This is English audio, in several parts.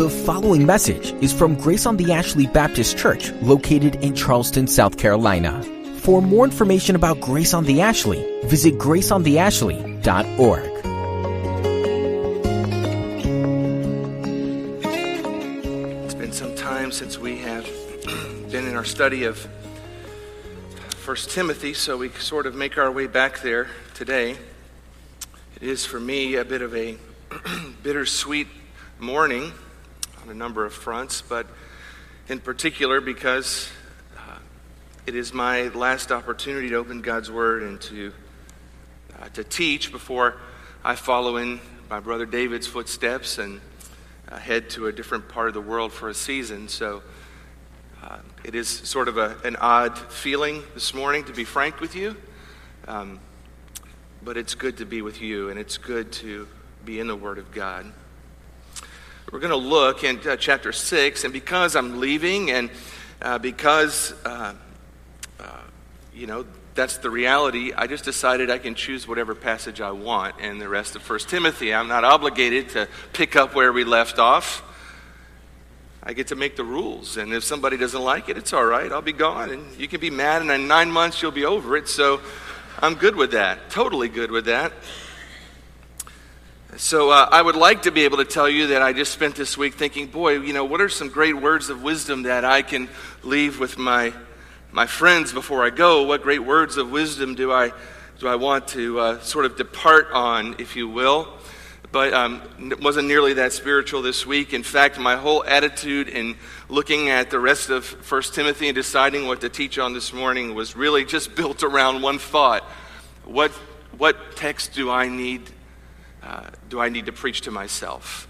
The following message is from Grace on the Ashley Baptist Church, located in Charleston, South Carolina. For more information about Grace on the Ashley, visit graceontheashley.org. It's been some time since we have been in our study of 1 Timothy, so we sort of make our way back there today. It is for me a bit of a bittersweet morning on a number of fronts, but in particular because uh, it is my last opportunity to open God's Word and to, uh, to teach before I follow in my brother David's footsteps and uh, head to a different part of the world for a season. So uh, it is sort of a, an odd feeling this morning, to be frank with you. Um, but it's good to be with you, and it's good to be in the Word of God. We're going to look in uh, chapter 6, and because I'm leaving and uh, because, uh, uh, you know, that's the reality, I just decided I can choose whatever passage I want in the rest of 1 Timothy. I'm not obligated to pick up where we left off. I get to make the rules, and if somebody doesn't like it, it's all right. I'll be gone, and you can be mad, and in nine months you'll be over it. So I'm good with that, totally good with that. So uh, I would like to be able to tell you that I just spent this week thinking, boy, you know, what are some great words of wisdom that I can leave with my my friends before I go? What great words of wisdom do I do I want to uh, sort of depart on, if you will? But um, it wasn't nearly that spiritual this week. In fact, my whole attitude in looking at the rest of First Timothy and deciding what to teach on this morning was really just built around one thought: what what text do I need uh, do I need to preach to myself?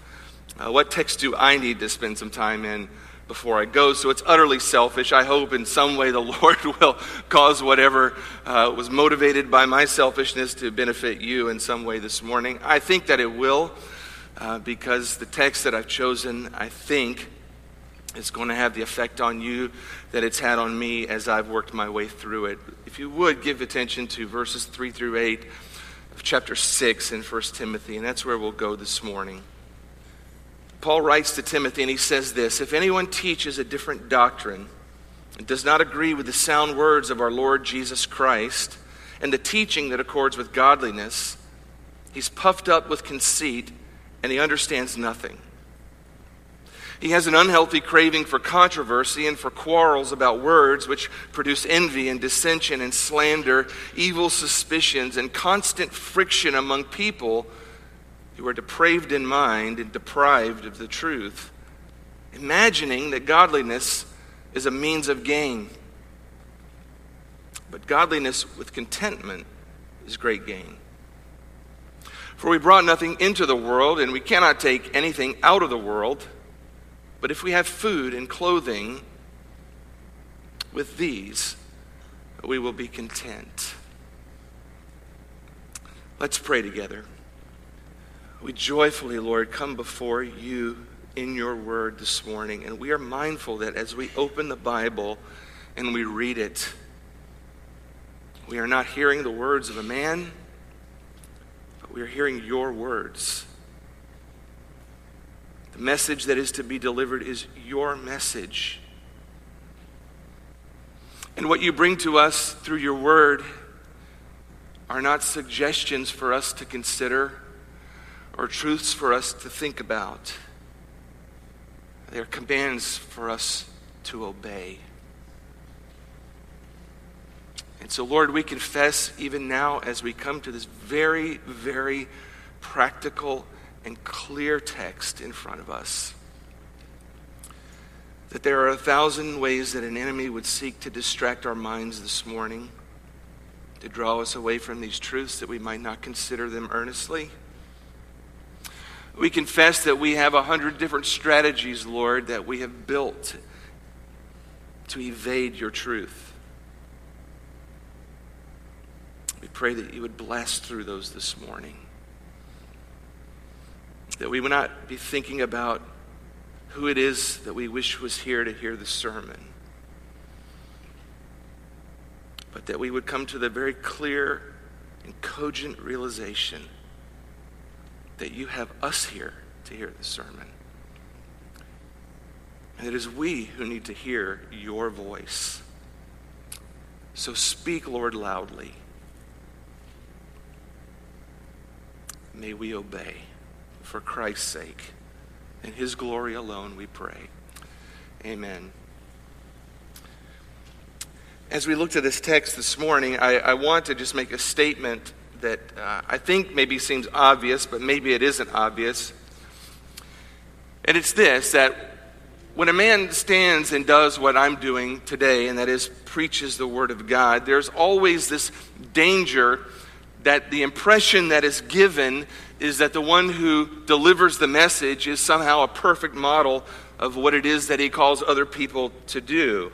Uh, what text do I need to spend some time in before I go? So it's utterly selfish. I hope in some way the Lord will cause whatever uh, was motivated by my selfishness to benefit you in some way this morning. I think that it will, uh, because the text that I've chosen, I think, is going to have the effect on you that it's had on me as I've worked my way through it. If you would give attention to verses 3 through 8 of chapter 6 in 1 Timothy, and that's where we'll go this morning. Paul writes to Timothy, and he says this If anyone teaches a different doctrine and does not agree with the sound words of our Lord Jesus Christ and the teaching that accords with godliness, he's puffed up with conceit and he understands nothing. He has an unhealthy craving for controversy and for quarrels about words, which produce envy and dissension and slander, evil suspicions, and constant friction among people who are depraved in mind and deprived of the truth, imagining that godliness is a means of gain. But godliness with contentment is great gain. For we brought nothing into the world, and we cannot take anything out of the world. But if we have food and clothing, with these, we will be content. Let's pray together. We joyfully, Lord, come before you in your word this morning, and we are mindful that as we open the Bible and we read it, we are not hearing the words of a man, but we are hearing your words. Message that is to be delivered is your message. And what you bring to us through your word are not suggestions for us to consider or truths for us to think about. They are commands for us to obey. And so, Lord, we confess even now as we come to this very, very practical and clear text in front of us that there are a thousand ways that an enemy would seek to distract our minds this morning, to draw us away from these truths that we might not consider them earnestly. We confess that we have a hundred different strategies, Lord, that we have built to evade your truth. We pray that you would blast through those this morning that we would not be thinking about who it is that we wish was here to hear the sermon, but that we would come to the very clear and cogent realization that you have us here to hear the sermon. And it is we who need to hear your voice. So speak, Lord, loudly. May we obey for Christ's sake. In his glory alone we pray. Amen. As we look to this text this morning, I, I want to just make a statement that uh, I think maybe seems obvious, but maybe it isn't obvious. And it's this that when a man stands and does what I'm doing today, and that is preaches the Word of God, there's always this danger that the impression that is given is that the one who delivers the message is somehow a perfect model of what it is that he calls other people to do.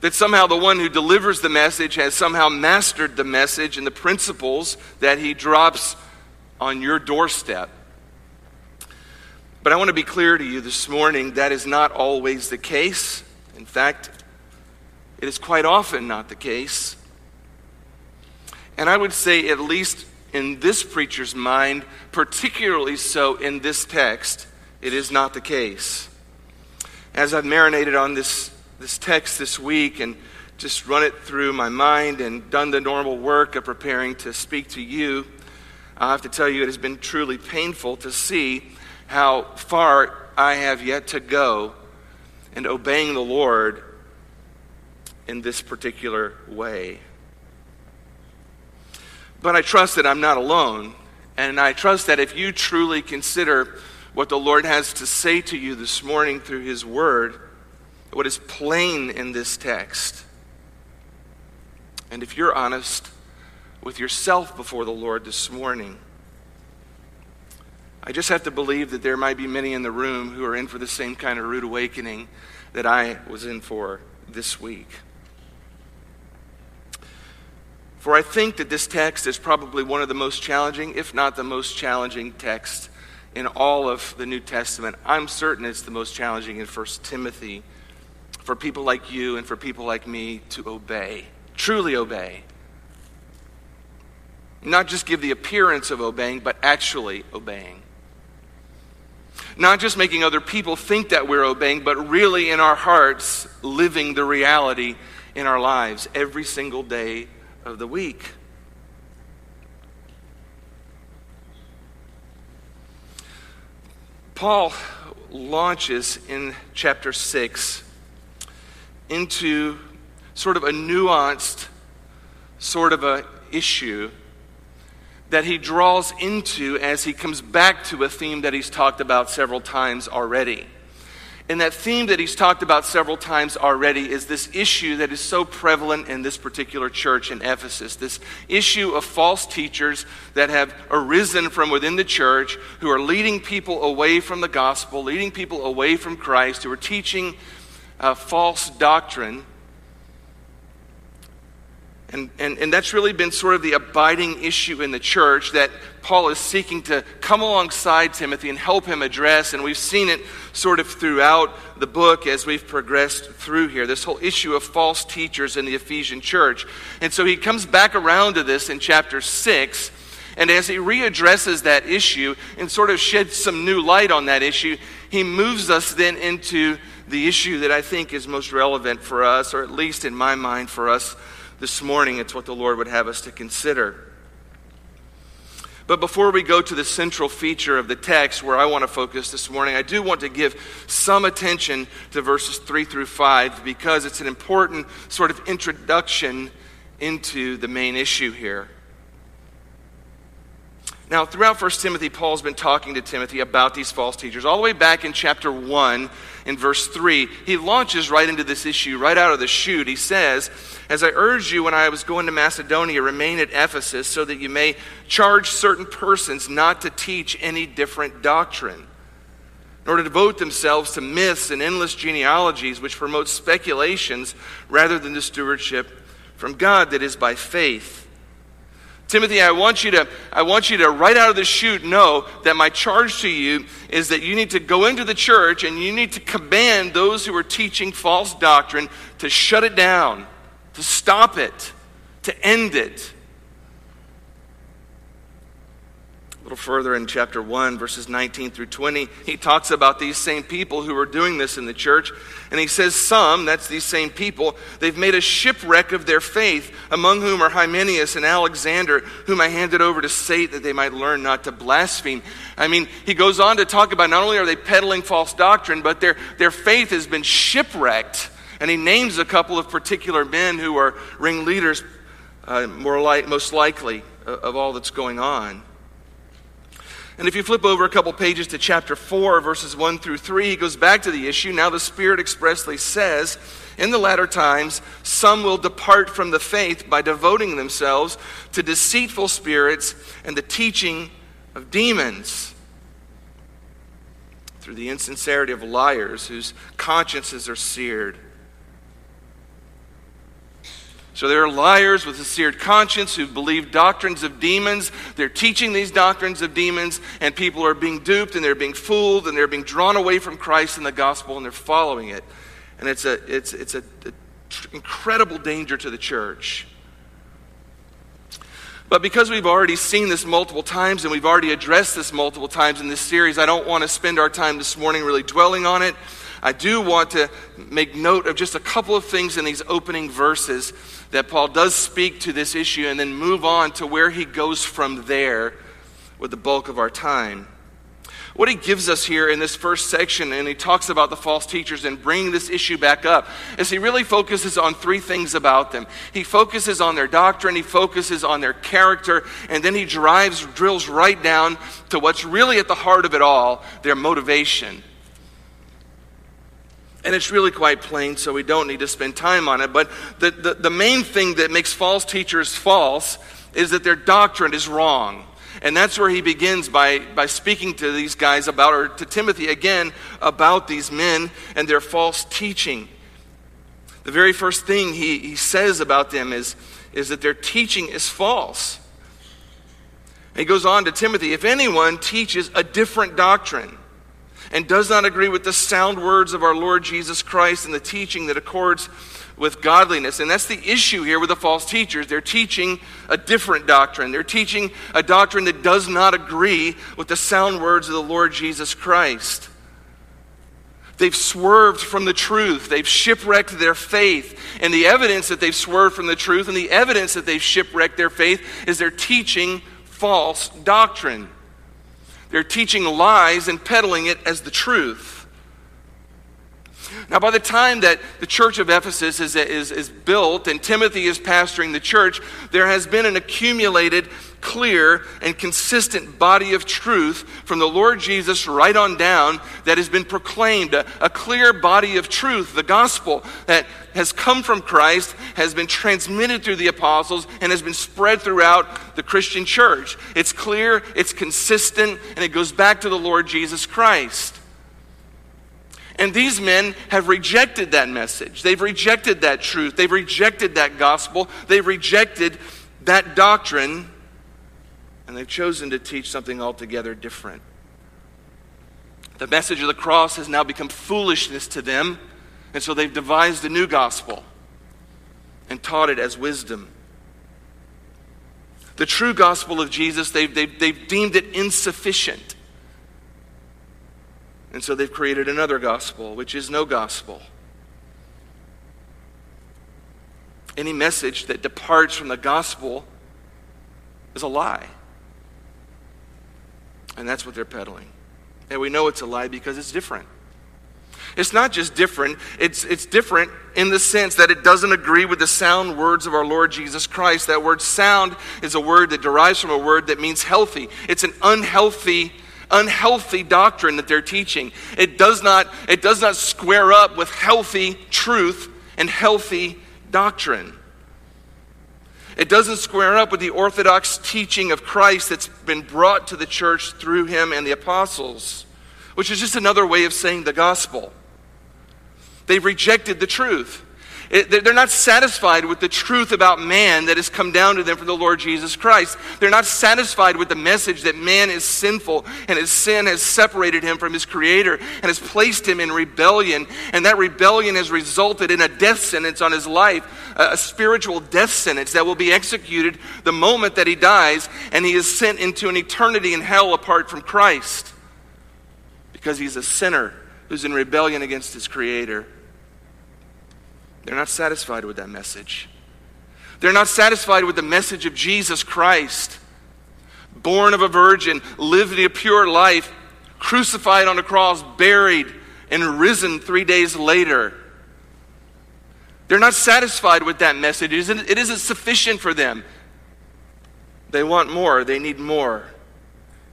That somehow the one who delivers the message has somehow mastered the message and the principles that he drops on your doorstep. But I want to be clear to you this morning that is not always the case. In fact, it is quite often not the case. And I would say, at least in this preacher's mind, particularly so in this text, it is not the case. As I've marinated on this, this text this week and just run it through my mind and done the normal work of preparing to speak to you, I have to tell you it has been truly painful to see how far I have yet to go in obeying the Lord in this particular way. But I trust that I'm not alone. And I trust that if you truly consider what the Lord has to say to you this morning through His Word, what is plain in this text, and if you're honest with yourself before the Lord this morning, I just have to believe that there might be many in the room who are in for the same kind of rude awakening that I was in for this week. For I think that this text is probably one of the most challenging, if not the most challenging text in all of the New Testament. I'm certain it's the most challenging in 1 Timothy for people like you and for people like me to obey, truly obey. Not just give the appearance of obeying, but actually obeying. Not just making other people think that we're obeying, but really in our hearts living the reality in our lives every single day of the week. Paul launches in chapter 6 into sort of a nuanced sort of a issue that he draws into as he comes back to a theme that he's talked about several times already. And that theme that he's talked about several times already is this issue that is so prevalent in this particular church in Ephesus. This issue of false teachers that have arisen from within the church who are leading people away from the gospel, leading people away from Christ, who are teaching uh, false doctrine and, and, and that's really been sort of the abiding issue in the church that Paul is seeking to come alongside Timothy and help him address. And we've seen it sort of throughout the book as we've progressed through here this whole issue of false teachers in the Ephesian church. And so he comes back around to this in chapter 6. And as he readdresses that issue and sort of sheds some new light on that issue, he moves us then into the issue that I think is most relevant for us, or at least in my mind for us this morning, it's what the Lord would have us to consider. But before we go to the central feature of the text where I want to focus this morning, I do want to give some attention to verses 3 through 5 because it's an important sort of introduction into the main issue here. Now, throughout 1 Timothy, Paul's been talking to Timothy about these false teachers. All the way back in chapter 1, in verse 3, he launches right into this issue right out of the chute. He says, As I urged you when I was going to Macedonia, remain at Ephesus so that you may charge certain persons not to teach any different doctrine, nor to devote themselves to myths and endless genealogies which promote speculations rather than the stewardship from God that is by faith. Timothy, I want you to, I want you to right out of the chute know that my charge to you is that you need to go into the church and you need to command those who are teaching false doctrine to shut it down, to stop it, to end it. Little further in chapter 1, verses 19 through 20, he talks about these same people who are doing this in the church. And he says, Some, that's these same people, they've made a shipwreck of their faith, among whom are Hymenaeus and Alexander, whom I handed over to Satan that they might learn not to blaspheme. I mean, he goes on to talk about not only are they peddling false doctrine, but their, their faith has been shipwrecked. And he names a couple of particular men who are ringleaders, uh, more like, most likely, uh, of all that's going on. And if you flip over a couple pages to chapter 4, verses 1 through 3, he goes back to the issue. Now, the Spirit expressly says, In the latter times, some will depart from the faith by devoting themselves to deceitful spirits and the teaching of demons. Through the insincerity of liars whose consciences are seared. So there are liars with a seared conscience who believe doctrines of demons. They're teaching these doctrines of demons, and people are being duped and they're being fooled and they're being drawn away from Christ and the gospel and they're following it. And it's a it's it's a, a incredible danger to the church. But because we've already seen this multiple times and we've already addressed this multiple times in this series, I don't want to spend our time this morning really dwelling on it. I do want to make note of just a couple of things in these opening verses that Paul does speak to this issue and then move on to where he goes from there with the bulk of our time. What he gives us here in this first section, and he talks about the false teachers and bringing this issue back up, is he really focuses on three things about them. He focuses on their doctrine, he focuses on their character, and then he drives, drills right down to what's really at the heart of it all their motivation. And it's really quite plain, so we don't need to spend time on it. But the, the, the, main thing that makes false teachers false is that their doctrine is wrong. And that's where he begins by, by speaking to these guys about, or to Timothy again, about these men and their false teaching. The very first thing he, he says about them is, is that their teaching is false. And he goes on to Timothy if anyone teaches a different doctrine, and does not agree with the sound words of our Lord Jesus Christ and the teaching that accords with godliness. And that's the issue here with the false teachers. They're teaching a different doctrine. They're teaching a doctrine that does not agree with the sound words of the Lord Jesus Christ. They've swerved from the truth. They've shipwrecked their faith. And the evidence that they've swerved from the truth and the evidence that they've shipwrecked their faith is they're teaching false doctrine. They're teaching lies and peddling it as the truth. Now, by the time that the church of Ephesus is, is, is built and Timothy is pastoring the church, there has been an accumulated clear and consistent body of truth from the Lord Jesus right on down that has been proclaimed. A, a, clear body of truth, the gospel that has come from Christ, has been transmitted through the apostles, and has been spread throughout the Christian church. It's clear, it's consistent, and it goes back to the Lord Jesus Christ. And these men have rejected that message. They've rejected that truth. They've rejected that gospel. They've rejected that doctrine and they've chosen to teach something altogether different. The message of the cross has now become foolishness to them, and so they've devised a new gospel and taught it as wisdom. The true gospel of Jesus, they've, they've, they've deemed it insufficient. And so they've created another gospel, which is no gospel. Any message that departs from the gospel is a lie. And that's what they're peddling. And we know it's a lie because it's different. It's not just different, it's, it's different in the sense that it doesn't agree with the sound words of our Lord Jesus Christ. That word sound is a word that derives from a word that means healthy. It's an unhealthy unhealthy doctrine that they're teaching. It does not, it does not square up with healthy truth and healthy doctrine. It doesn't square up with the orthodox teaching of Christ that's been brought to the church through him and the apostles, which is just another way of saying the gospel. They've rejected the truth. They're not satisfied with the truth about man that has come down to them from the Lord Jesus Christ. They're not satisfied with the message that man is sinful and his sin has separated him from his Creator and has placed him in rebellion. And that rebellion has resulted in a death sentence on his life, a spiritual death sentence that will be executed the moment that he dies and he is sent into an eternity in hell apart from Christ because he's a sinner who's in rebellion against his Creator. They're not satisfied with that message. They're not satisfied with the message of Jesus Christ, born of a virgin, lived a pure life, crucified on a cross, buried, and risen three days later. They're not satisfied with that message. It isn't, it isn't sufficient for them. They want more, they need more.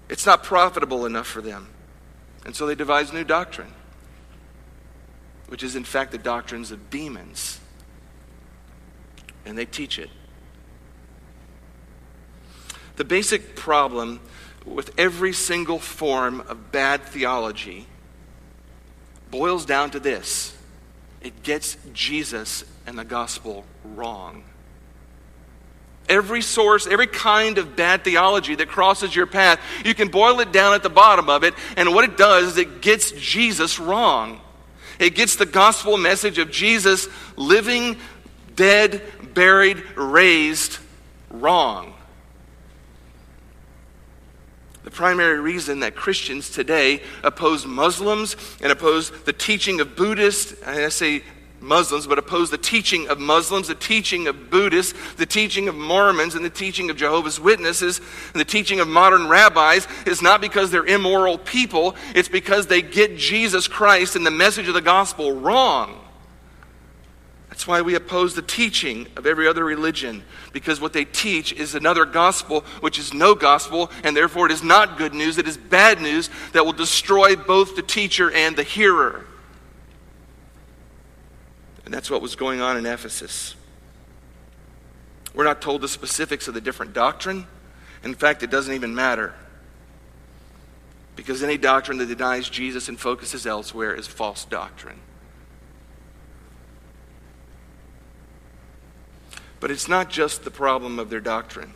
It's not profitable enough for them. And so they devise new doctrine which is in fact the doctrines of demons. And they teach it. The basic problem with every single form of bad theology boils down to this it gets Jesus and the gospel wrong. Every source, every kind of bad theology that crosses your path, you can boil it down at the bottom of it, and what it does is it gets Jesus wrong. It gets the gospel message of Jesus living, dead, buried, raised wrong. The primary reason that Christians today oppose Muslims and oppose the teaching of Buddhists, I say Muslims, but oppose the teaching of Muslims, the teaching of Buddhists, the teaching of Mormons, and the teaching of Jehovah's Witnesses, and the teaching of modern rabbis is not because they're immoral people, it's because they get Jesus Christ and the message of the gospel wrong. That's why we oppose the teaching of every other religion, because what they teach is another gospel, which is no gospel, and therefore it is not good news, it is bad news that will destroy both the teacher and the hearer. And that's what was going on in Ephesus. We're not told the specifics of the different doctrine. In fact, it doesn't even matter. Because any doctrine that denies Jesus and focuses elsewhere is false doctrine. But it's not just the problem of their doctrine.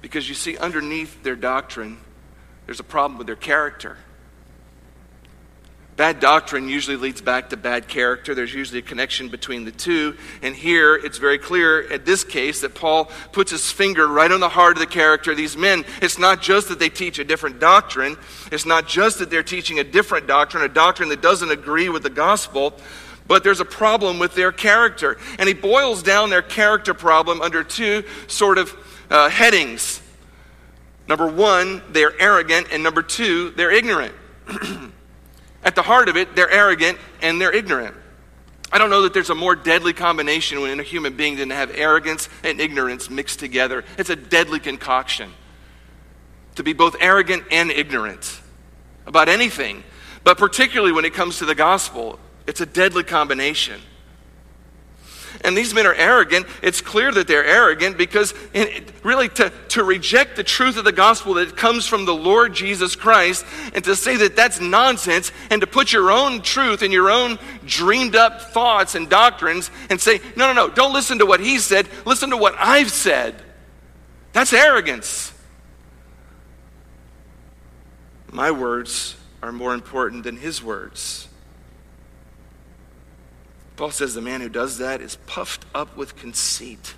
Because you see, underneath their doctrine, there's a problem with their character. Bad doctrine usually leads back to bad character. There's usually a connection between the two. And here it's very clear at this case that Paul puts his finger right on the heart of the character of these men. It's not just that they teach a different doctrine, it's not just that they're teaching a different doctrine, a doctrine that doesn't agree with the gospel, but there's a problem with their character. And he boils down their character problem under two sort of uh, headings. Number one, they're arrogant, and number two, they're ignorant. At the heart of it, they're arrogant and they're ignorant. I don't know that there's a more deadly combination in a human being than to have arrogance and ignorance mixed together. It's a deadly concoction. To be both arrogant and ignorant about anything, but particularly when it comes to the gospel, it's a deadly combination. And these men are arrogant. It's clear that they're arrogant because, really, to, to reject the truth of the gospel that comes from the Lord Jesus Christ and to say that that's nonsense and to put your own truth and your own dreamed up thoughts and doctrines and say, no, no, no, don't listen to what he said, listen to what I've said. That's arrogance. My words are more important than his words. Paul says the man who does that is puffed up with conceit.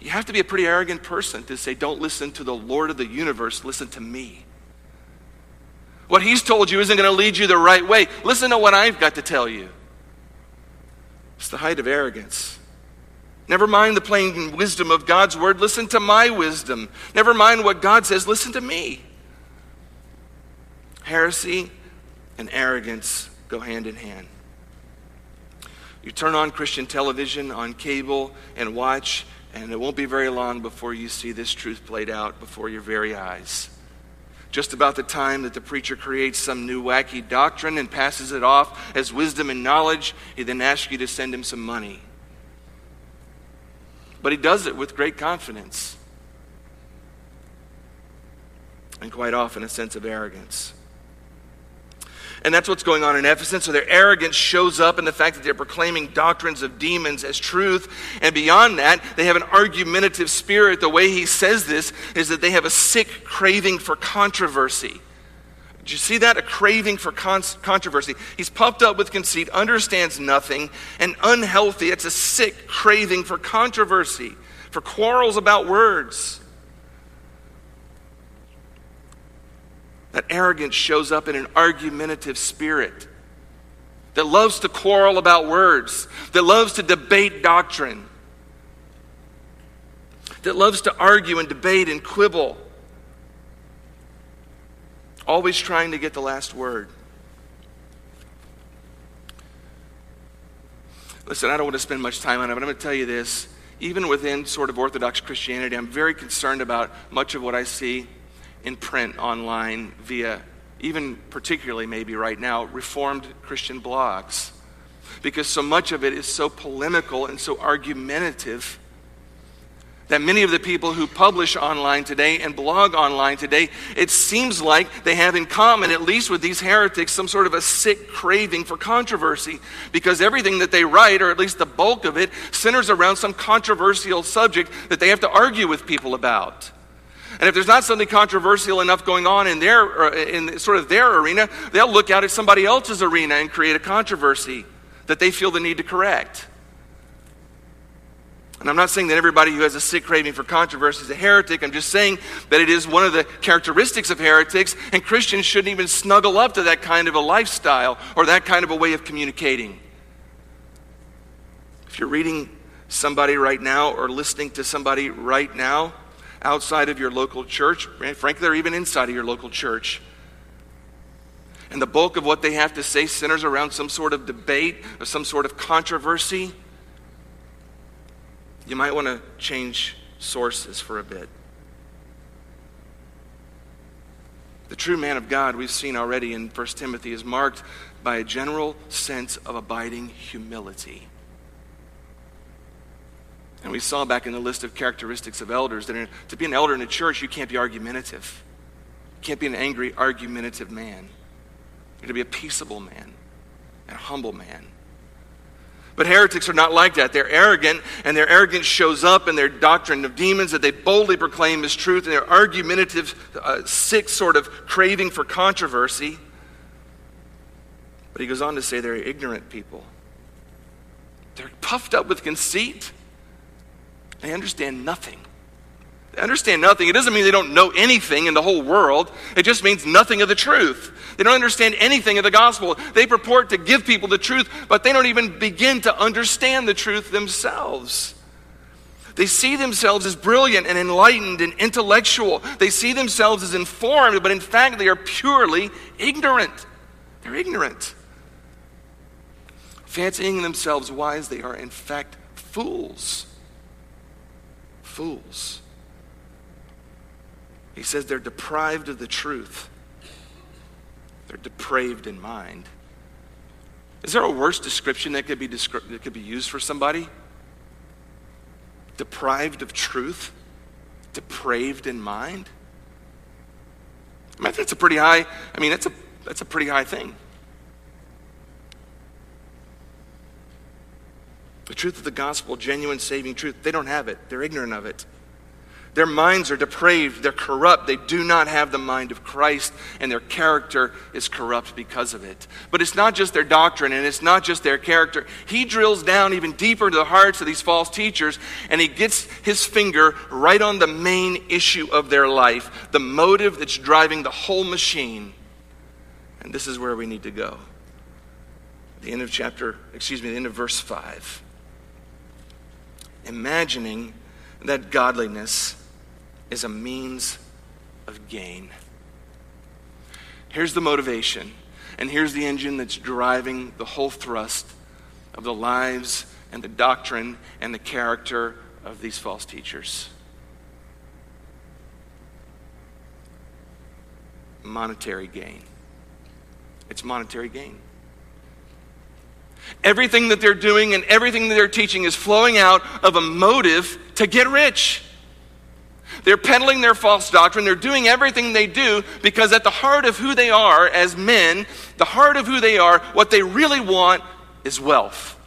You have to be a pretty arrogant person to say, Don't listen to the Lord of the universe, listen to me. What he's told you isn't going to lead you the right way. Listen to what I've got to tell you. It's the height of arrogance. Never mind the plain wisdom of God's word, listen to my wisdom. Never mind what God says, listen to me. Heresy and arrogance go hand in hand. You turn on Christian television on cable and watch, and it won't be very long before you see this truth played out before your very eyes. Just about the time that the preacher creates some new wacky doctrine and passes it off as wisdom and knowledge, he then asks you to send him some money. But he does it with great confidence and quite often a sense of arrogance. And that's what's going on in Ephesus. So their arrogance shows up in the fact that they're proclaiming doctrines of demons as truth. And beyond that, they have an argumentative spirit. The way he says this is that they have a sick craving for controversy. Do you see that? A craving for con- controversy. He's puffed up with conceit, understands nothing, and unhealthy. It's a sick craving for controversy, for quarrels about words. That arrogance shows up in an argumentative spirit that loves to quarrel about words, that loves to debate doctrine, that loves to argue and debate and quibble, always trying to get the last word. Listen, I don't want to spend much time on it, but I'm going to tell you this. Even within sort of Orthodox Christianity, I'm very concerned about much of what I see in print, online, via, even particularly maybe right now, Reformed Christian blogs. Because so much of it is so polemical and so argumentative that many of the people who publish online today and blog online today, it seems like they have in common, at least with these heretics, some sort of a sick craving for controversy. Because everything that they write, or at least the bulk of it, centers around some controversial subject that they have to argue with people about. And if there's not something controversial enough going on in their, uh, in sort of their arena, they'll look out at somebody else's arena and create a controversy that they feel the need to correct. And I'm not saying that everybody who has a sick craving for controversy is a heretic. I'm just saying that it is one of the characteristics of heretics, and Christians shouldn't even snuggle up to that kind of a lifestyle or that kind of a way of communicating. If you're reading somebody right now or listening to somebody right now, outside of your local church, frankly, or even inside of your local church. And the bulk of what they have to say centers around some sort of debate or some sort of controversy. You might want to change sources for a bit. The true man of God, we've seen already in 1 Timothy, is marked by a general sense of abiding humility. And we saw back in the list of characteristics of elders that to be an elder in a church, you can't be argumentative. You can't be an angry, argumentative man. You're to be a peaceable man and a humble man. But heretics are not like that. They're arrogant, and their arrogance shows up in their doctrine of demons that they boldly proclaim as truth, and their argumentative, uh, sick sort of craving for controversy. But he goes on to say they're ignorant people. They're puffed up with conceit. They understand nothing. They understand nothing. It doesn't mean they don't know anything in the whole world, it just means nothing of the truth. They don't understand anything of the gospel. They purport to give people the truth, but they don't even begin to understand the truth themselves. They see themselves as brilliant and enlightened and intellectual. They see themselves as informed, but in fact, they are purely ignorant. They're ignorant. Fancying themselves wise, they are in fact fools fools. He says they're deprived of the truth, they're depraved in mind. Is there a worse description that could be, descri- that could be used for somebody? Deprived of truth? Depraved in mind? I mean, that's a pretty high, I mean, that's a, that's a pretty high thing. The truth of the gospel, genuine saving truth, they don't have it. They're ignorant of it. Their minds are depraved, they're corrupt, they do not have the mind of Christ, and their character is corrupt because of it. But it's not just their doctrine and it's not just their character. He drills down even deeper into the hearts of these false teachers, and he gets his finger right on the main issue of their life, the motive that's driving the whole machine. And this is where we need to go. The end of chapter, excuse me, the end of verse 5 imagining that godliness is a means of gain. Here's the motivation, and here's the engine that's driving the whole thrust of the lives and the doctrine and the character of these false teachers. Monetary gain. It's monetary gain. Everything that they're doing and everything that they're teaching is flowing out of a motive to get rich. They're peddling their false doctrine. They're doing everything they do because, at the heart of who they are as men, the heart of who they are, what they really want is wealth.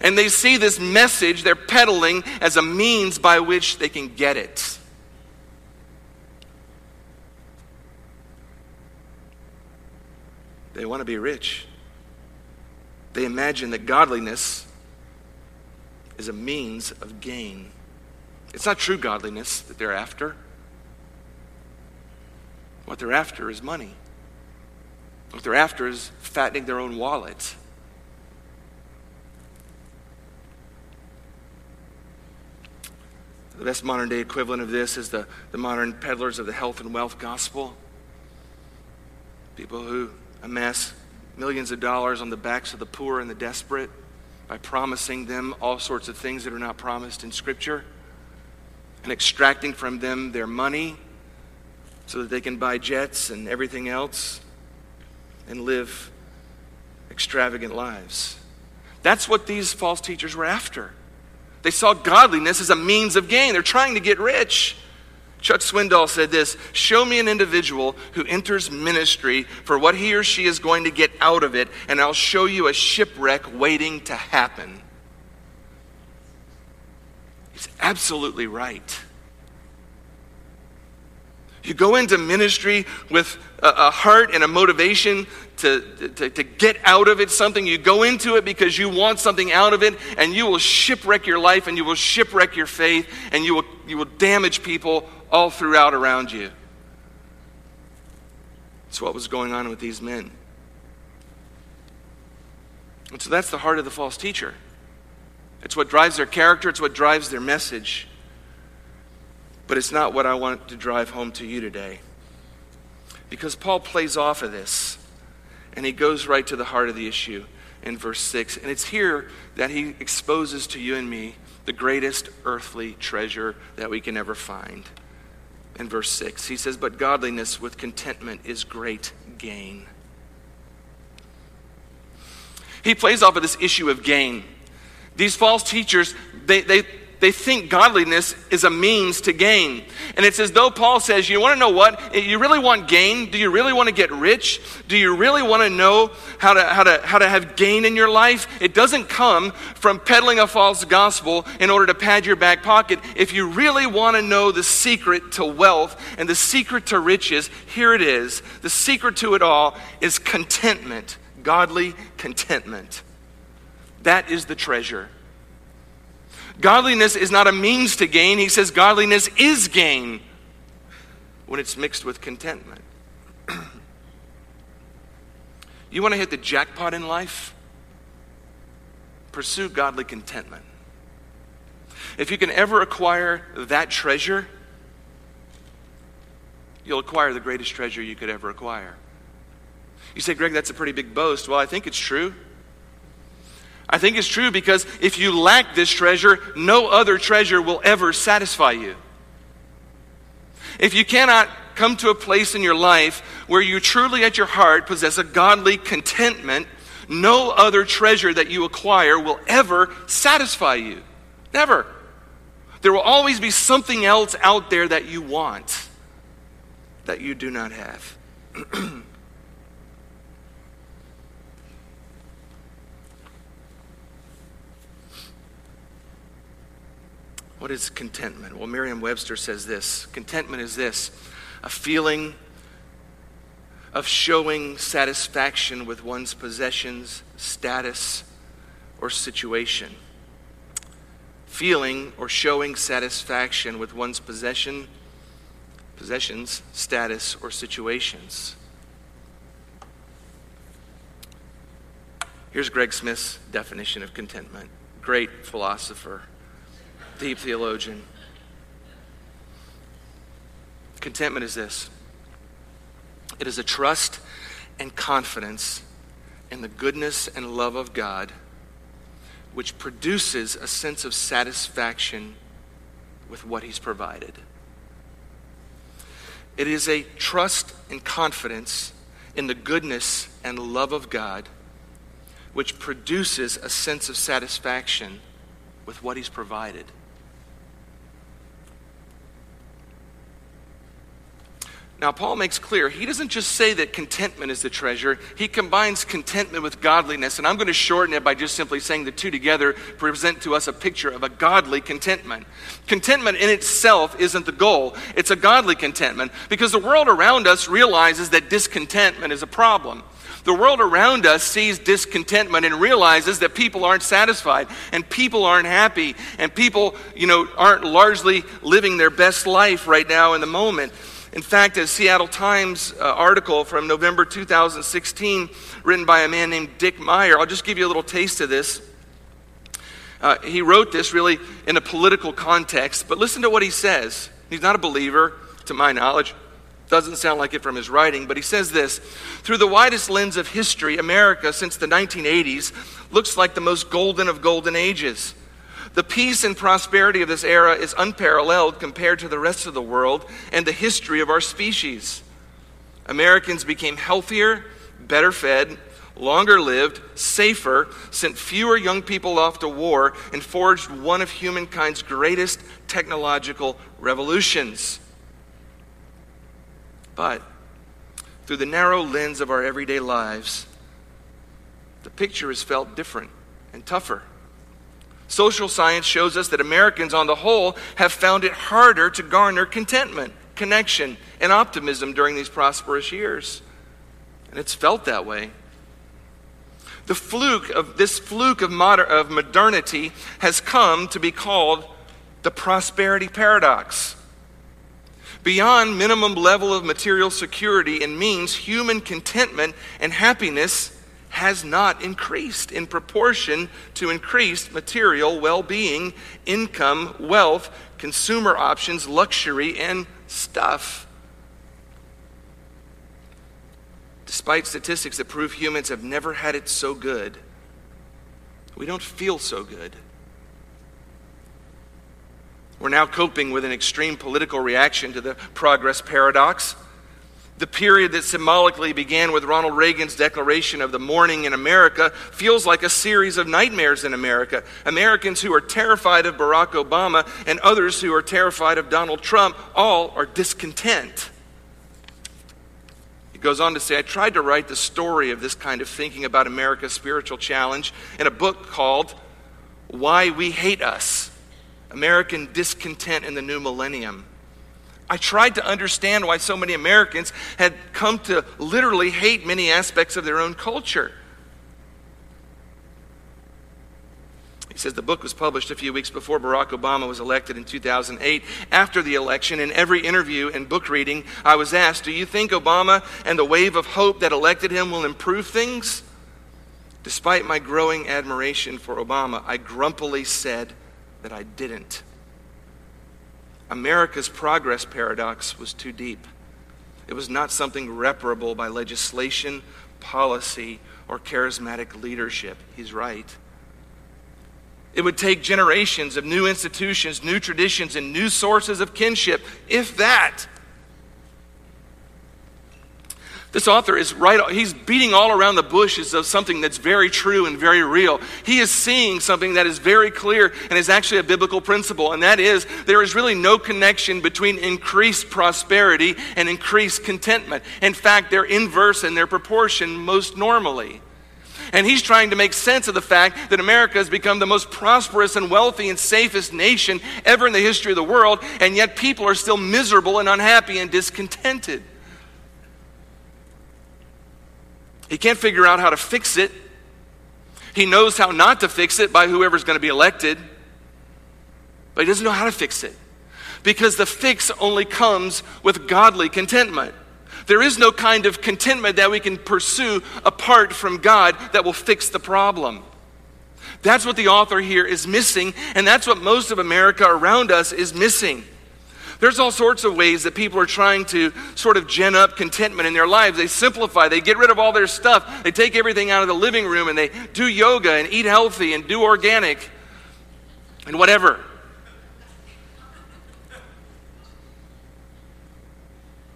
And they see this message they're peddling as a means by which they can get it. They want to be rich. They imagine that godliness is a means of gain. It's not true godliness that they're after. What they're after is money. What they're after is fattening their own wallet. The best modern day equivalent of this is the, the modern peddlers of the health and wealth gospel. People who amass millions of dollars on the backs of the poor and the desperate by promising them all sorts of things that are not promised in Scripture and extracting from them their money so that they can buy jets and everything else and live extravagant lives. That's what these false teachers were after. They saw godliness as a means of gain. They're trying to get rich. Chuck Swindoll said this Show me an individual who enters ministry for what he or she is going to get out of it, and I'll show you a shipwreck waiting to happen. He's absolutely right. You go into ministry with a, heart and a motivation to, to, to get out of it something. You go into it because you want something out of it, and you will shipwreck your life and you will shipwreck your faith and you will, you will damage people all throughout around you. That's what was going on with these men. And so that's the heart of the false teacher. It's what drives their character, it's what drives their message. But it's not what I want to drive home to you today. Because Paul plays off of this and he goes right to the heart of the issue in verse 6. And it's here that he exposes to you and me the greatest earthly treasure that we can ever find. In verse 6, he says, But godliness with contentment is great gain. He plays off of this issue of gain. These false teachers, they, they, they think godliness is a means to gain. And it's as though Paul says, You want to know what? You really want gain? Do you really want to get rich? Do you really want to know how to, how, to, how to have gain in your life? It doesn't come from peddling a false gospel in order to pad your back pocket. If you really want to know the secret to wealth and the secret to riches, here it is. The secret to it all is contentment, godly contentment. That is the treasure. Godliness is not a means to gain. He says godliness is gain when it's mixed with contentment. you want to hit the jackpot in life? Pursue godly contentment. If you can ever acquire that treasure, you'll acquire the greatest treasure you could ever acquire. You say, Greg, that's a pretty big boast. Well, I think it's true. I think it's true because if you lack this treasure, no other treasure will ever satisfy you. If you cannot come to a place in your life where you truly at your heart possess a godly contentment, no other treasure that you acquire will ever satisfy you. Never. There will always be something else out there that you want that you do not have. What is contentment? Well, Merriam Webster says this contentment is this a feeling of showing satisfaction with one's possessions, status, or situation. Feeling or showing satisfaction with one's possession, possessions, status, or situations. Here's Greg Smith's definition of contentment. Great philosopher deep theologian. Contentment is this it is a trust and confidence in the goodness and love of God, which produces a sense of satisfaction with what He's provided. It is a trust and confidence in the goodness and love of God, which produces a sense of satisfaction with what He's provided. Now, Paul makes clear he doesn't just say that contentment is the treasure, he combines contentment with godliness. And I'm going to shorten it by just simply saying the two together present to us a picture of a godly contentment. Contentment in itself isn't the goal, it's a godly contentment because the world around us realizes that discontentment is a problem. The world around us sees discontentment and realizes that people aren't satisfied and people aren't happy and people, you know, aren't largely living their best life right now in the moment. In fact, a Seattle Times uh, article from November 2016, written by a man named Dick Meyer, I'll just give you a little taste of this. Uh, he wrote this really in a political context, but listen to what he says. He's not a believer, to my knowledge. Doesn't sound like it from his writing, but he says this Through the widest lens of history, America since the 1980s looks like the most golden of golden ages. The peace and prosperity of this era is unparalleled compared to the rest of the world and the history of our species. Americans became healthier, better fed, longer lived, safer, sent fewer young people off to war, and forged one of humankind's greatest technological revolutions. But through the narrow lens of our everyday lives, the picture is felt different and tougher. Social science shows us that Americans, on the whole, have found it harder to garner contentment, connection, and optimism during these prosperous years. And it's felt that way. The fluke of this fluke of, moder- of modernity has come to be called the prosperity paradox. Beyond minimum level of material security and means, human contentment and happiness has not increased in proportion to increased material well being, income, wealth, consumer options, luxury, and stuff. Despite statistics that prove humans have never had it so good, we don't feel so good. We're now coping with an extreme political reaction to the progress paradox. The period that symbolically began with Ronald Reagan's declaration of the morning in America feels like a series of nightmares in America. Americans who are terrified of Barack Obama and others who are terrified of Donald Trump all are discontent. He goes on to say, I tried to write the story of this kind of thinking about America's spiritual challenge in a book called Why We Hate Us American Discontent in the New Millennium. I tried to understand why so many Americans had come to literally hate many aspects of their own culture. He says the book was published a few weeks before Barack Obama was elected in 2008. After the election, in every interview and book reading, I was asked, Do you think Obama and the wave of hope that elected him will improve things? Despite my growing admiration for Obama, I grumpily said that I didn't. America's progress paradox was too deep. It was not something reparable by legislation, policy, or charismatic leadership. He's right. It would take generations of new institutions, new traditions, and new sources of kinship, if that, this author is right, he's beating all around the bushes of something that's very true and very real. He is seeing something that is very clear and is actually a biblical principle, and that is there is really no connection between increased prosperity and increased contentment. In fact, they're inverse in their proportion most normally. And he's trying to make sense of the fact that America has become the most prosperous and wealthy and safest nation ever in the history of the world, and yet people are still miserable and unhappy and discontented. He can't figure out how to fix it. He knows how not to fix it by whoever's going to be elected, but he doesn't know how to fix it because the fix only comes with godly contentment. There is no kind of contentment that we can pursue apart from God that will fix the problem. That's what the author here is missing, and that's what most of America around us is missing. There's all sorts of ways that people are trying to sort of gen up contentment in their lives. They simplify, they get rid of all their stuff, they take everything out of the living room and they do yoga and eat healthy and do organic and whatever.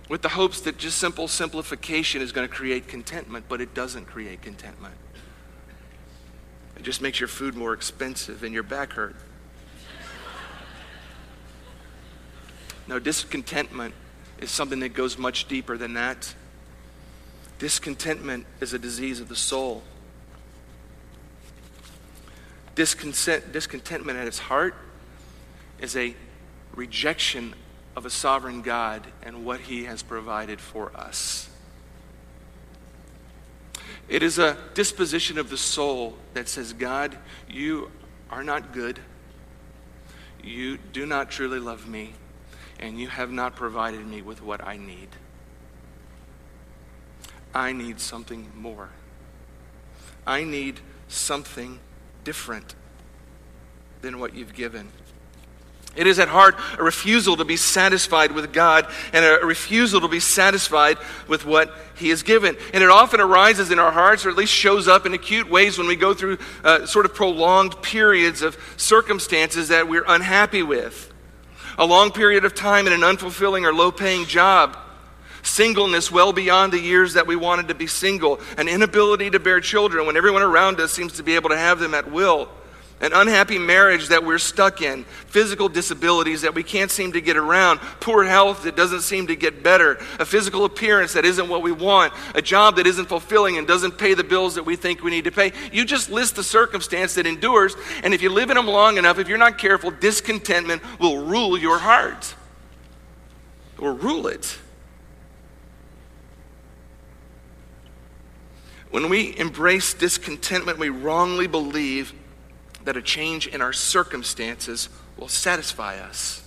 With the hopes that just simple simplification is going to create contentment, but it doesn't create contentment. It just makes your food more expensive and your back hurt. No, discontentment is something that goes much deeper than that. Discontentment is a disease of the soul. Discontent, discontentment at its heart is a rejection of a sovereign God and what he has provided for us. It is a disposition of the soul that says, God, you are not good. You do not truly love me, and you have not provided me with what I need. I need something more. I need something different than what you've given. It is at heart a refusal to be satisfied with God and a refusal to be satisfied with what He has given. And it often arises in our hearts, or at least shows up in acute ways when we go through uh, sort of prolonged periods of circumstances that we're unhappy with. A long period of time in an unfulfilling or low paying job. Singleness well beyond the years that we wanted to be single. An inability to bear children when everyone around us seems to be able to have them at will an unhappy marriage that we're stuck in, physical disabilities that we can't seem to get around, poor health that doesn't seem to get better, a physical appearance that isn't what we want, a job that isn't fulfilling and doesn't pay the bills that we think we need to pay. You just list the circumstance that endures, and if you live in them long enough, if you're not careful, discontentment will rule your heart or rule it. When we embrace discontentment, we wrongly believe that a change in our circumstances will satisfy us.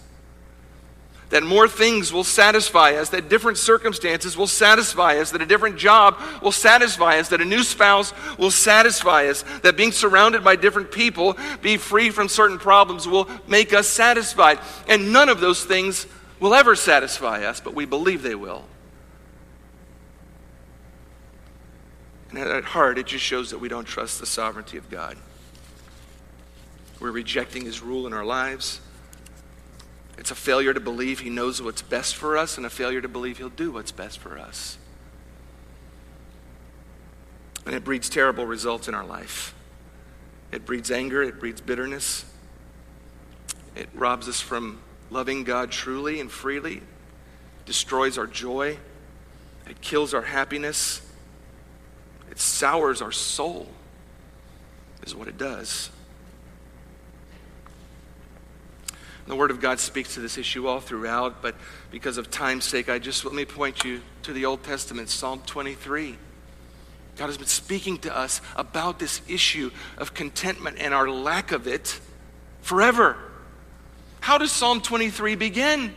That more things will satisfy us, that different circumstances will satisfy us, that a different job will satisfy us, that a new spouse will satisfy us, that being surrounded by different people, be free from certain problems will make us satisfied. And none of those things will ever satisfy us, but we believe they will. And at heart, it just shows that we don't trust the sovereignty of God. We're rejecting his rule in our lives. It's a failure to believe he knows what's best for us and a failure to believe he'll do what's best for us. And it breeds terrible results in our life. It breeds anger, it breeds bitterness. It robs us from loving God truly and freely, destroys our joy, it kills our happiness, it sours our soul, is what it does. The Word of God speaks to this issue all throughout, but because of time's sake, I just let me point you to the Old Testament, Psalm 23. God has been speaking to us about this issue of contentment and our lack of it forever. How does Psalm 23 begin?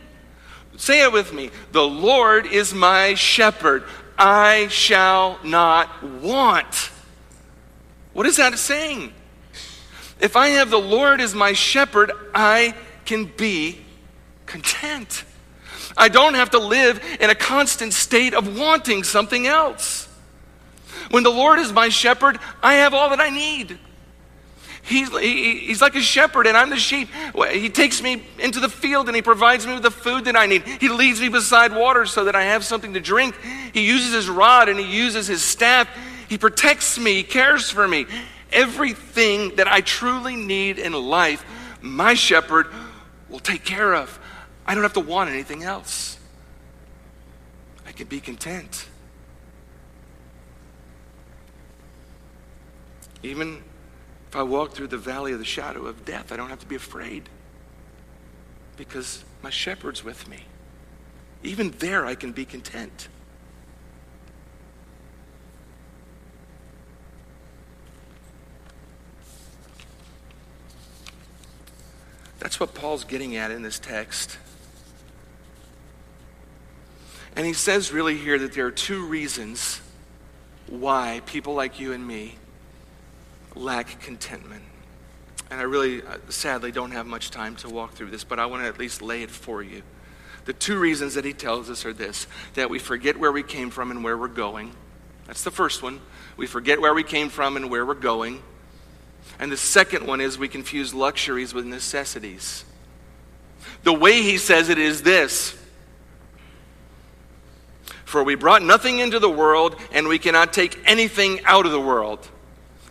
Say it with me. The Lord is my shepherd. I shall not want. What is that saying? If I have the Lord as my shepherd, I can be content. I don't have to live in a constant state of wanting something else. When the Lord is my shepherd, I have all that I need. He's, he, he's like a shepherd, and I'm the sheep. He takes me into the field and he provides me with the food that I need. He leads me beside water so that I have something to drink. He uses his rod and he uses his staff. He protects me, he cares for me. Everything that I truly need in life, my shepherd will take care of. I don't have to want anything else. I can be content. Even if I walk through the valley of the shadow of death, I don't have to be afraid because my shepherd's with me. Even there, I can be content. That's what Paul's getting at in this text. And he says, really, here that there are two reasons why people like you and me lack contentment. And I really, uh, sadly, don't have much time to walk through this, but I want to at least lay it for you. The two reasons that he tells us are this that we forget where we came from and where we're going. That's the first one. We forget where we came from and where we're going. And the second one is we confuse luxuries with necessities. The way he says it is this For we brought nothing into the world, and we cannot take anything out of the world.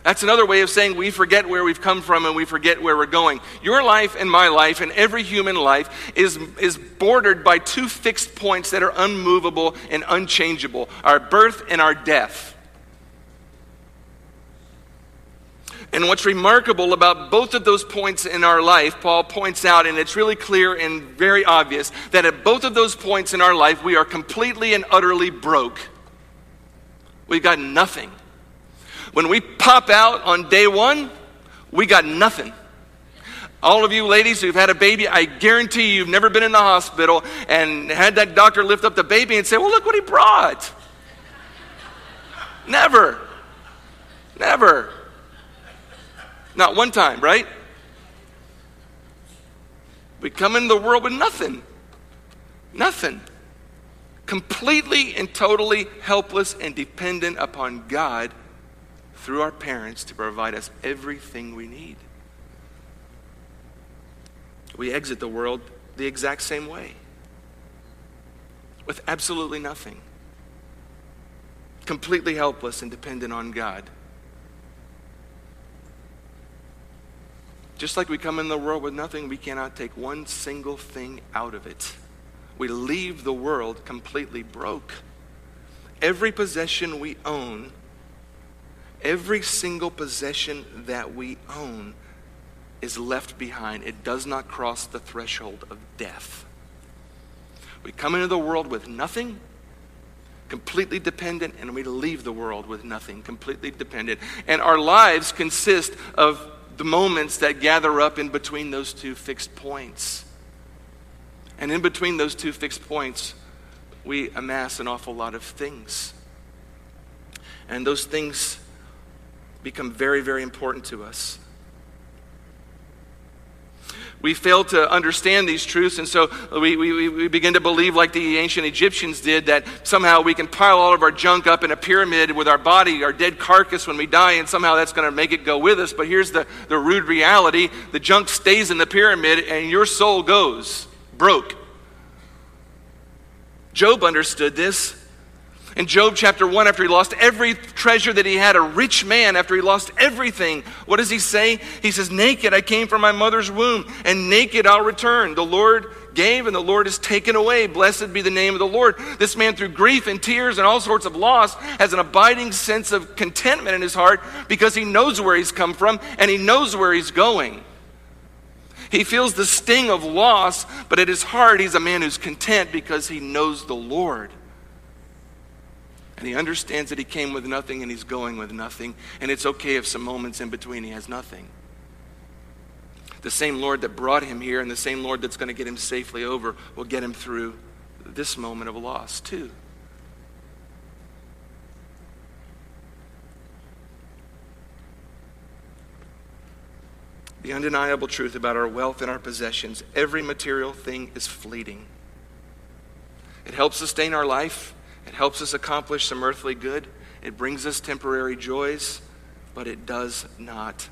That's another way of saying we forget where we've come from and we forget where we're going. Your life and my life and every human life is, is bordered by two fixed points that are unmovable and unchangeable our birth and our death. And what's remarkable about both of those points in our life, Paul points out, and it's really clear and very obvious, that at both of those points in our life, we are completely and utterly broke. We've got nothing. When we pop out on day one, we got nothing. All of you ladies who've had a baby, I guarantee you, you've never been in the hospital and had that doctor lift up the baby and say, Well, look what he brought. Never. Never. Not one time, right? We come into the world with nothing. Nothing. Completely and totally helpless and dependent upon God through our parents to provide us everything we need. We exit the world the exact same way with absolutely nothing. Completely helpless and dependent on God. Just like we come in the world with nothing, we cannot take one single thing out of it. We leave the world completely broke. Every possession we own, every single possession that we own, is left behind. It does not cross the threshold of death. We come into the world with nothing, completely dependent, and we leave the world with nothing, completely dependent. And our lives consist of the moments that gather up in between those two fixed points. And in between those two fixed points, we amass an awful lot of things. And those things become very, very important to us we fail to understand these truths, and so we, we, we begin to believe, like the ancient Egyptians did, that somehow we can pile all of our junk up in a pyramid with our body, our dead carcass when we die, and somehow that's going to make it go with us. But here's the, the rude reality the junk stays in the pyramid, and your soul goes broke. Job understood this. In Job chapter 1, after he lost every treasure that he had, a rich man, after he lost everything, what does he say? He says, Naked I came from my mother's womb, and naked I'll return. The Lord gave, and the Lord has taken away. Blessed be the name of the Lord. This man, through grief and tears and all sorts of loss, has an abiding sense of contentment in his heart because he knows where he's come from and he knows where he's going. He feels the sting of loss, but at his heart, he's a man who's content because he knows the Lord. And he understands that he came with nothing and he's going with nothing. And it's okay if some moments in between he has nothing. The same Lord that brought him here and the same Lord that's going to get him safely over will get him through this moment of loss, too. The undeniable truth about our wealth and our possessions every material thing is fleeting. It helps sustain our life, it helps us accomplish some earthly good. It brings us temporary joys, but it does not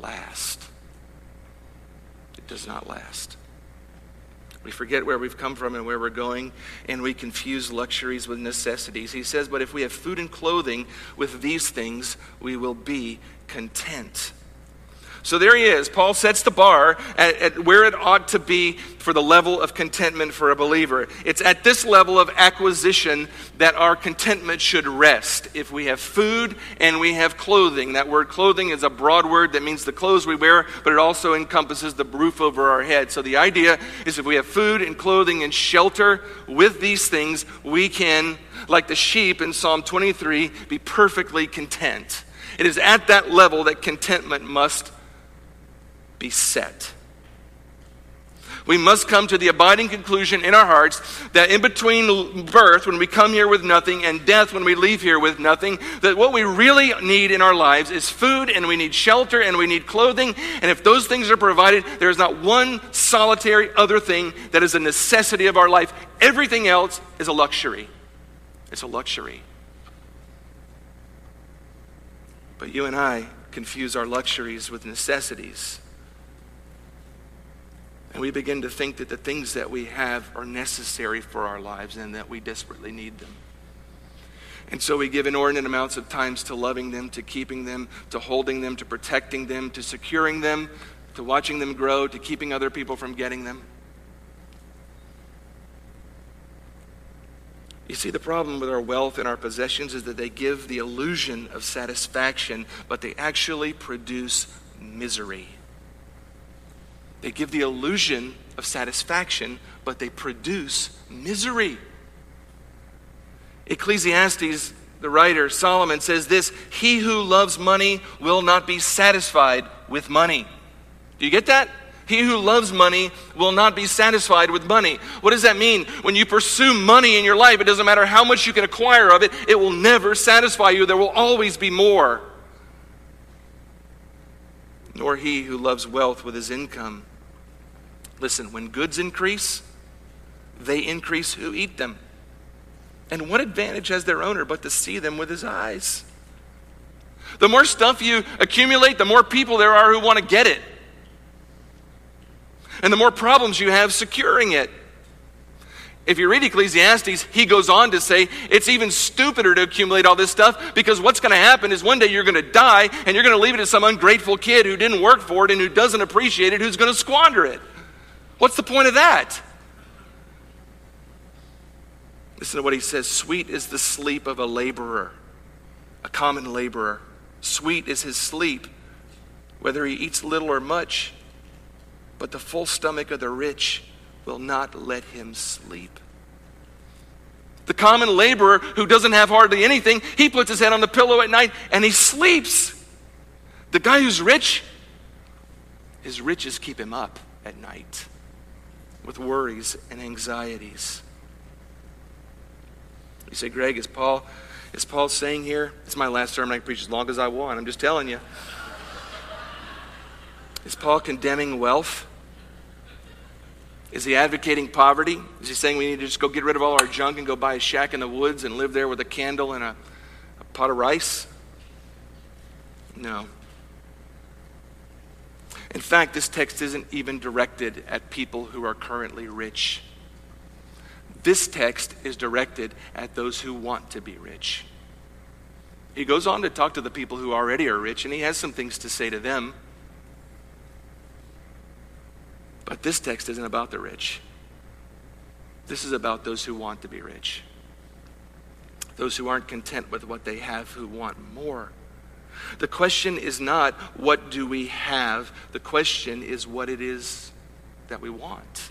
last. It does not last. We forget where we've come from and where we're going, and we confuse luxuries with necessities. He says, But if we have food and clothing with these things, we will be content. So there he is. Paul sets the bar at, at, where it ought to be for the level of contentment for a believer. It's at this level of acquisition that our contentment should rest. If we have food and we have clothing, that word clothing is a broad word that means the clothes we wear, but it also encompasses the roof over our head. So the idea is if we have food and clothing and shelter with these things, we can, like the sheep in Psalm 23, be perfectly content. It is at that level that contentment must be set. We must come to the abiding conclusion in our hearts that in between birth, when we come here with nothing, and death, when we leave here with nothing, that what we really need in our lives is food, and we need shelter, and we need clothing. And if those things are provided, there is not one solitary other thing that is a necessity of our life. Everything else is a luxury. It's a luxury. But you and I confuse our luxuries with necessities. And we begin to think that the things that we have are necessary for our lives and that we desperately need them. And so we give inordinate amounts of times to loving them, to keeping them, to holding them, to protecting them, to securing them, to watching them grow, to keeping other people from getting them. You see, the problem with our wealth and our possessions is that they give the illusion of satisfaction, but they actually produce misery. They give the illusion of satisfaction, but they produce misery. Ecclesiastes, the writer, Solomon, says this He who loves money will not be satisfied with money. Do you get that? He who loves money will not be satisfied with money. What does that mean? When you pursue money in your life, it doesn't matter how much you can acquire of it, it will never satisfy you. There will always be more. Nor he who loves wealth with his income. Listen, when goods increase, they increase who eat them. And what advantage has their owner but to see them with his eyes? The more stuff you accumulate, the more people there are who want to get it and the more problems you have securing it. If you read Ecclesiastes, he goes on to say it's even stupider to accumulate all this stuff because what's going to happen is one day you're going to die and you're going to leave it to some ungrateful kid who didn't work for it and who doesn't appreciate it, who's going to squander it. What's the point of that? Listen to what he says Sweet is the sleep of a laborer, a common laborer. Sweet is his sleep, whether he eats little or much but the full stomach of the rich will not let him sleep. The common laborer who doesn't have hardly anything, he puts his head on the pillow at night and he sleeps. The guy who's rich, his riches keep him up at night with worries and anxieties. You say, Greg, is Paul, is Paul saying here? It's my last sermon. I can preach as long as I want. I'm just telling you. Is Paul condemning wealth? Is he advocating poverty? Is he saying we need to just go get rid of all our junk and go buy a shack in the woods and live there with a candle and a, a pot of rice? No. In fact, this text isn't even directed at people who are currently rich. This text is directed at those who want to be rich. He goes on to talk to the people who already are rich, and he has some things to say to them. But this text isn't about the rich. This is about those who want to be rich. Those who aren't content with what they have, who want more. The question is not, what do we have? The question is, what it is that we want.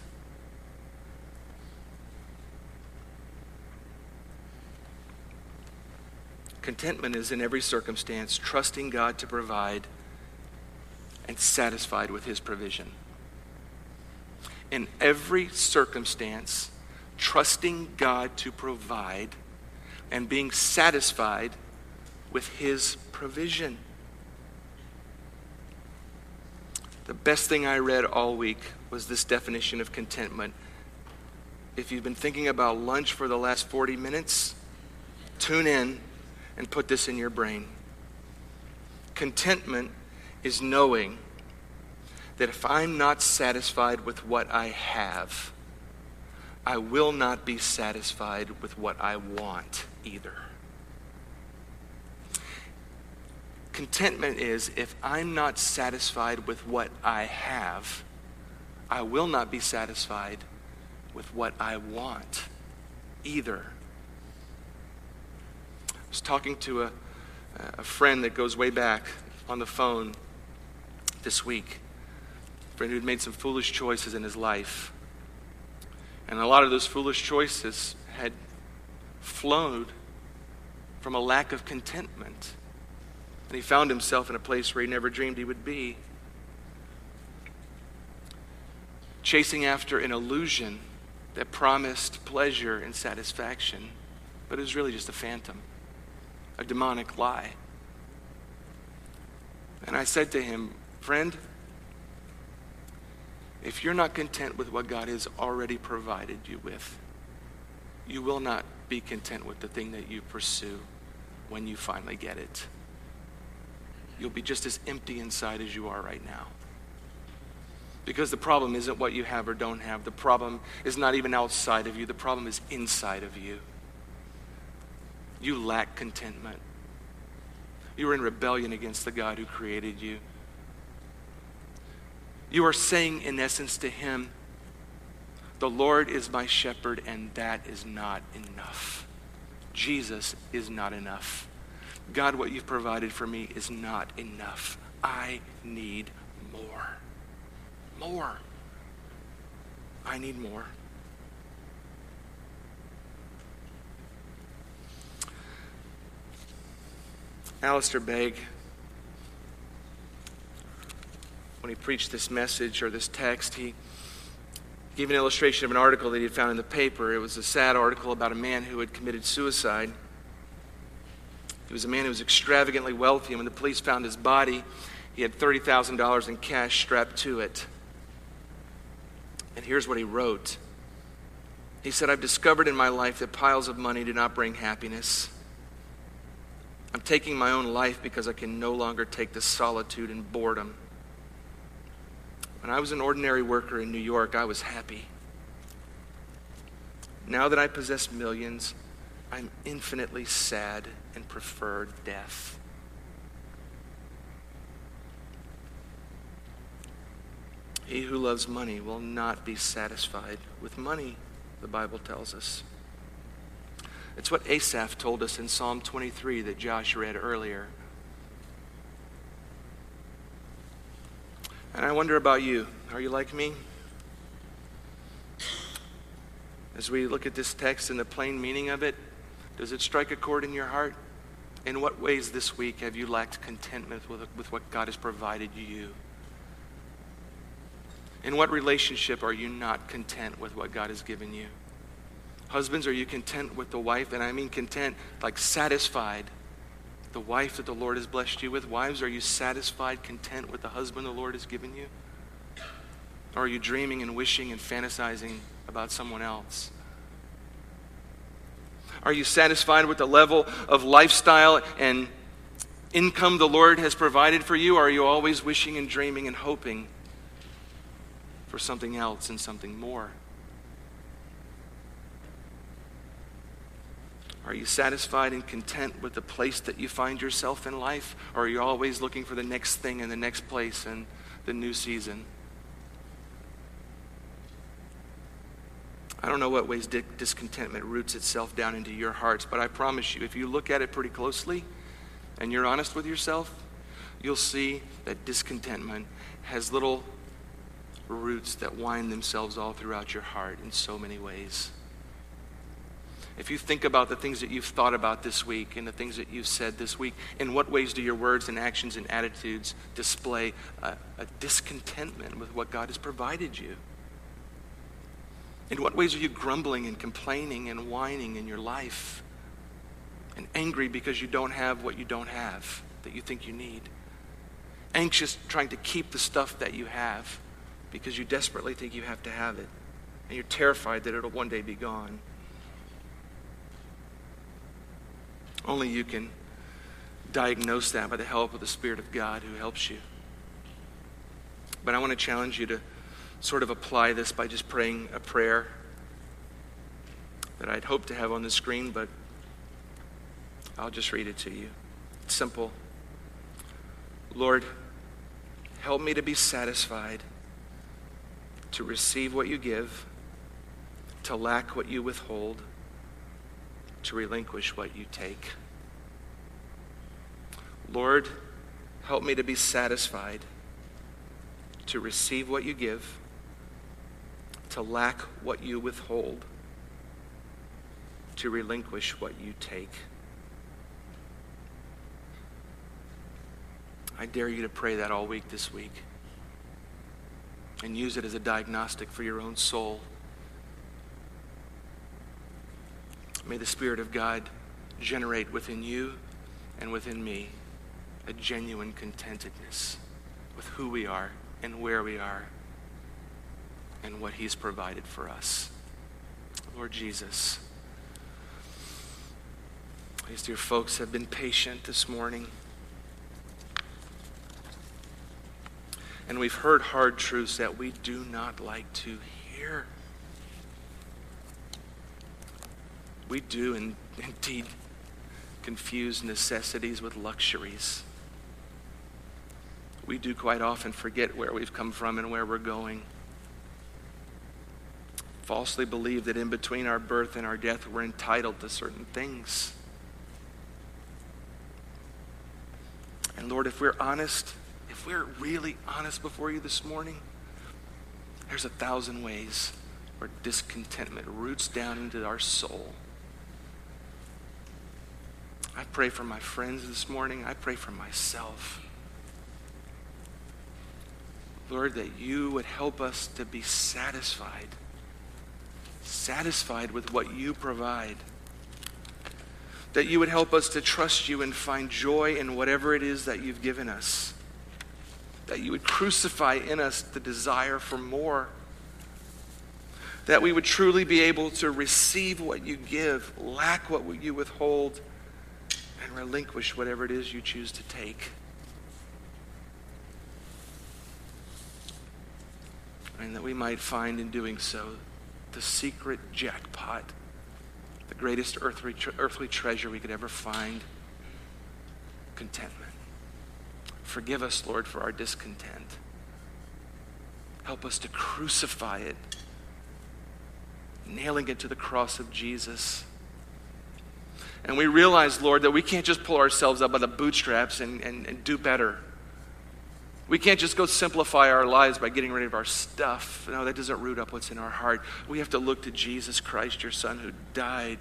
Contentment is in every circumstance, trusting God to provide and satisfied with His provision in every circumstance, trusting God to provide and being satisfied with His provision. The best thing I read all week was this definition of contentment. If you've been thinking about lunch for the last 40 minutes, tune in and put this in your brain. Contentment is knowing that if I'm not satisfied with what I have, I will not be satisfied with what I want either. Contentment is if I'm not satisfied with what I have, I will not be satisfied with what I want either. I was talking to a, a friend that goes way back on the phone this week a friend who'd made some foolish choices in his life. And a lot of those foolish choices had flowed from a lack of contentment. And he found himself in a place where he never dreamed he would be. Chasing after an illusion that promised pleasure and satisfaction, but it was really just a phantom, a demonic lie. And I said to him, Friend, if you're not content with what God has already provided you with, you will not be content with the thing that you pursue when you finally get it. You'll be just as empty inside as you are right now. Because the problem isn't what you have or don't have. The problem is not even outside of you, the problem is inside of you. You lack contentment. You are in rebellion against the God who created you. You are saying, in essence, to Him, The Lord is my shepherd, and that is not enough. Jesus is not enough. God, what you've provided for me is not enough. I need more. More. I need more. Alistair Begg, when he preached this message or this text, he gave an illustration of an article that he had found in the paper. It was a sad article about a man who had committed suicide. He was a man who was extravagantly wealthy, and when the police found his body, he had $30,000 in cash strapped to it. And here's what he wrote He said, I've discovered in my life that piles of money do not bring happiness. I'm taking my own life because I can no longer take the solitude and boredom. When I was an ordinary worker in New York, I was happy. Now that I possess millions, I'm infinitely sad and prefer death. He who loves money will not be satisfied with money, the Bible tells us. It's what Asaph told us in Psalm 23 that Josh read earlier. And I wonder about you. Are you like me? As we look at this text and the plain meaning of it, does it strike a chord in your heart? In what ways this week have you lacked contentment with, with what God has provided you? In what relationship are you not content with what God has given you? Husbands, are you content with the wife? And I mean content, like satisfied. The wife that the Lord has blessed you with. Wives, are you satisfied, content with the husband the Lord has given you? Or are you dreaming and wishing and fantasizing about someone else? Are you satisfied with the level of lifestyle and income the Lord has provided for you? Are you always wishing and dreaming and hoping for something else and something more? Are you satisfied and content with the place that you find yourself in life? Or are you always looking for the next thing and the next place and the new season? I don't know what ways discontentment roots itself down into your hearts, but I promise you, if you look at it pretty closely and you're honest with yourself, you'll see that discontentment has little roots that wind themselves all throughout your heart in so many ways if you think about the things that you've thought about this week and the things that you've said this week, in what ways do your words and actions and attitudes display a, a discontentment with what God has provided you? In what ways are you grumbling and complaining and whining in your life? And angry because you don't have what you don't have that you think you need? Anxious trying to keep the stuff that you have because you desperately think you have to have it. And you're terrified that it'll one day be gone. Only you can diagnose that by the help of the Spirit of God who helps you. But I want to challenge you to sort of apply this by just praying a prayer that I'd hoped to have on the screen, but I'll just read it to you. It's simple. Lord, help me to be satisfied, to receive what you give, to lack what you withhold to relinquish what you take. Lord, help me to be satisfied, to receive what you give, to lack what you withhold, to relinquish what you take. I dare you to pray that all week this week and use it as a diagnostic for your own soul. May the Spirit of God generate within you and within me a genuine contentedness with who we are and where we are and what He's provided for us. Lord Jesus, these dear folks have been patient this morning. And we've heard hard truths that we do not like to hear. We do in, indeed confuse necessities with luxuries. We do quite often forget where we've come from and where we're going. Falsely believe that in between our birth and our death, we're entitled to certain things. And Lord, if we're honest, if we're really honest before you this morning, there's a thousand ways where discontentment roots down into our soul. I pray for my friends this morning. I pray for myself. Lord, that you would help us to be satisfied, satisfied with what you provide. That you would help us to trust you and find joy in whatever it is that you've given us. That you would crucify in us the desire for more. That we would truly be able to receive what you give, lack what you withhold and relinquish whatever it is you choose to take. And that we might find in doing so the secret jackpot, the greatest earthly, earthly treasure we could ever find contentment. Forgive us, Lord, for our discontent. Help us to crucify it, nailing it to the cross of Jesus and we realize, Lord, that we can't just pull ourselves up by the bootstraps and, and, and do better. We can't just go simplify our lives by getting rid of our stuff. No, that doesn't root up what's in our heart. We have to look to Jesus Christ, your Son, who died,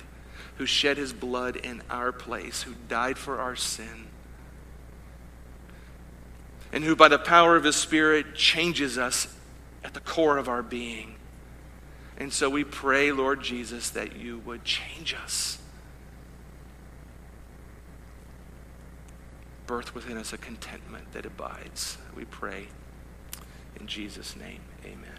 who shed his blood in our place, who died for our sin, and who, by the power of his Spirit, changes us at the core of our being. And so we pray, Lord Jesus, that you would change us birth within us a contentment that abides. We pray in Jesus' name. Amen.